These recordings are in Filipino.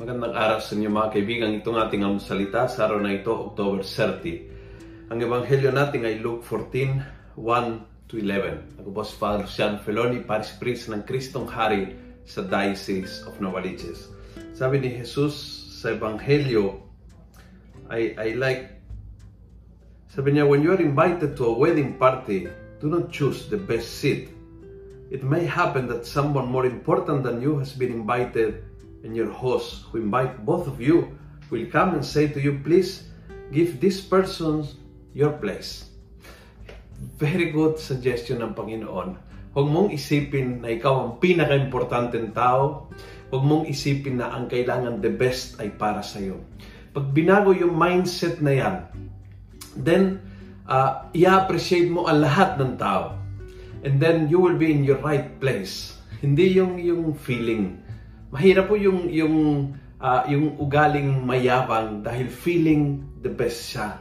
araw sa inyo mga kaibigan. Itong ating ang salita sa araw na ito, October 30. Ang ebanghelyo natin ay Luke 14, 1 to 11. Ako po si Father Sean Feloni, Paris Priest ng Kristong Hari sa Diocese of Novaliches. Sabi ni Jesus sa ebanghelyo, I, I like, sabi niya, when you are invited to a wedding party, do not choose the best seat. It may happen that someone more important than you has been invited and your host who invite both of you will come and say to you, please give this person your place. Very good suggestion ng Panginoon. Huwag mong isipin na ikaw ang pinaka-importanteng tao. Huwag mong isipin na ang kailangan the best ay para sa iyo. Pag binago yung mindset na yan, then uh, i-appreciate mo ang lahat ng tao. And then you will be in your right place. Hindi yung yung feeling Mahirap po yung yung uh, yung ugaling mayabang dahil feeling the best siya.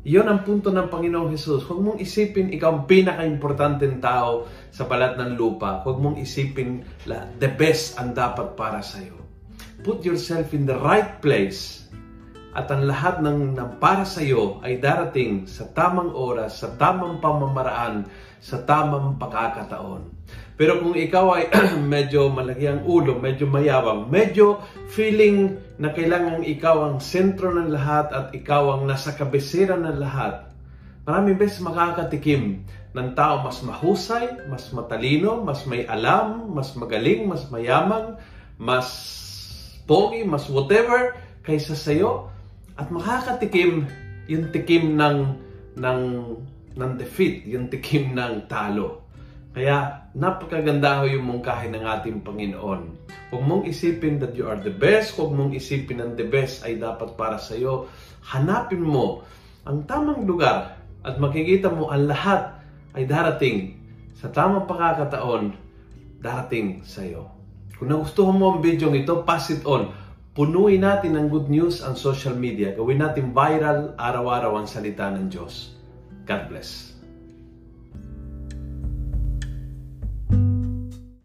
Iyon ang punto ng Panginoong Jesus. Huwag mong isipin ikaw ang pinaka-importanteng tao sa balat ng lupa. Huwag mong isipin la, the best ang dapat para sa iyo. Put yourself in the right place at ang lahat ng, ng para sa iyo ay darating sa tamang oras, sa tamang pamamaraan, sa tamang pagkakataon. Pero kung ikaw ay medyo malaki ang ulo, medyo mayabang, medyo feeling na kailangan ikaw ang sentro ng lahat at ikaw ang nasa kabisera ng lahat, maraming beses makakatikim ng tao mas mahusay, mas matalino, mas may alam, mas magaling, mas mayamang, mas pogi, mas whatever kaysa sa'yo at makakatikim yung tikim ng ng ng defeat, yung tikim ng talo. Kaya napakaganda ho yung mungkahi ng ating Panginoon. Huwag mong isipin that you are the best, huwag mong isipin na the best ay dapat para sa iyo. Hanapin mo ang tamang lugar at makikita mo ang lahat ay darating sa tamang pagkakataon, darating sa iyo. Kung nagustuhan mo ang video ito, pass it on. Punuin natin ng good news ang social media. Gawin natin viral araw-araw ang salita ng Diyos. God bless.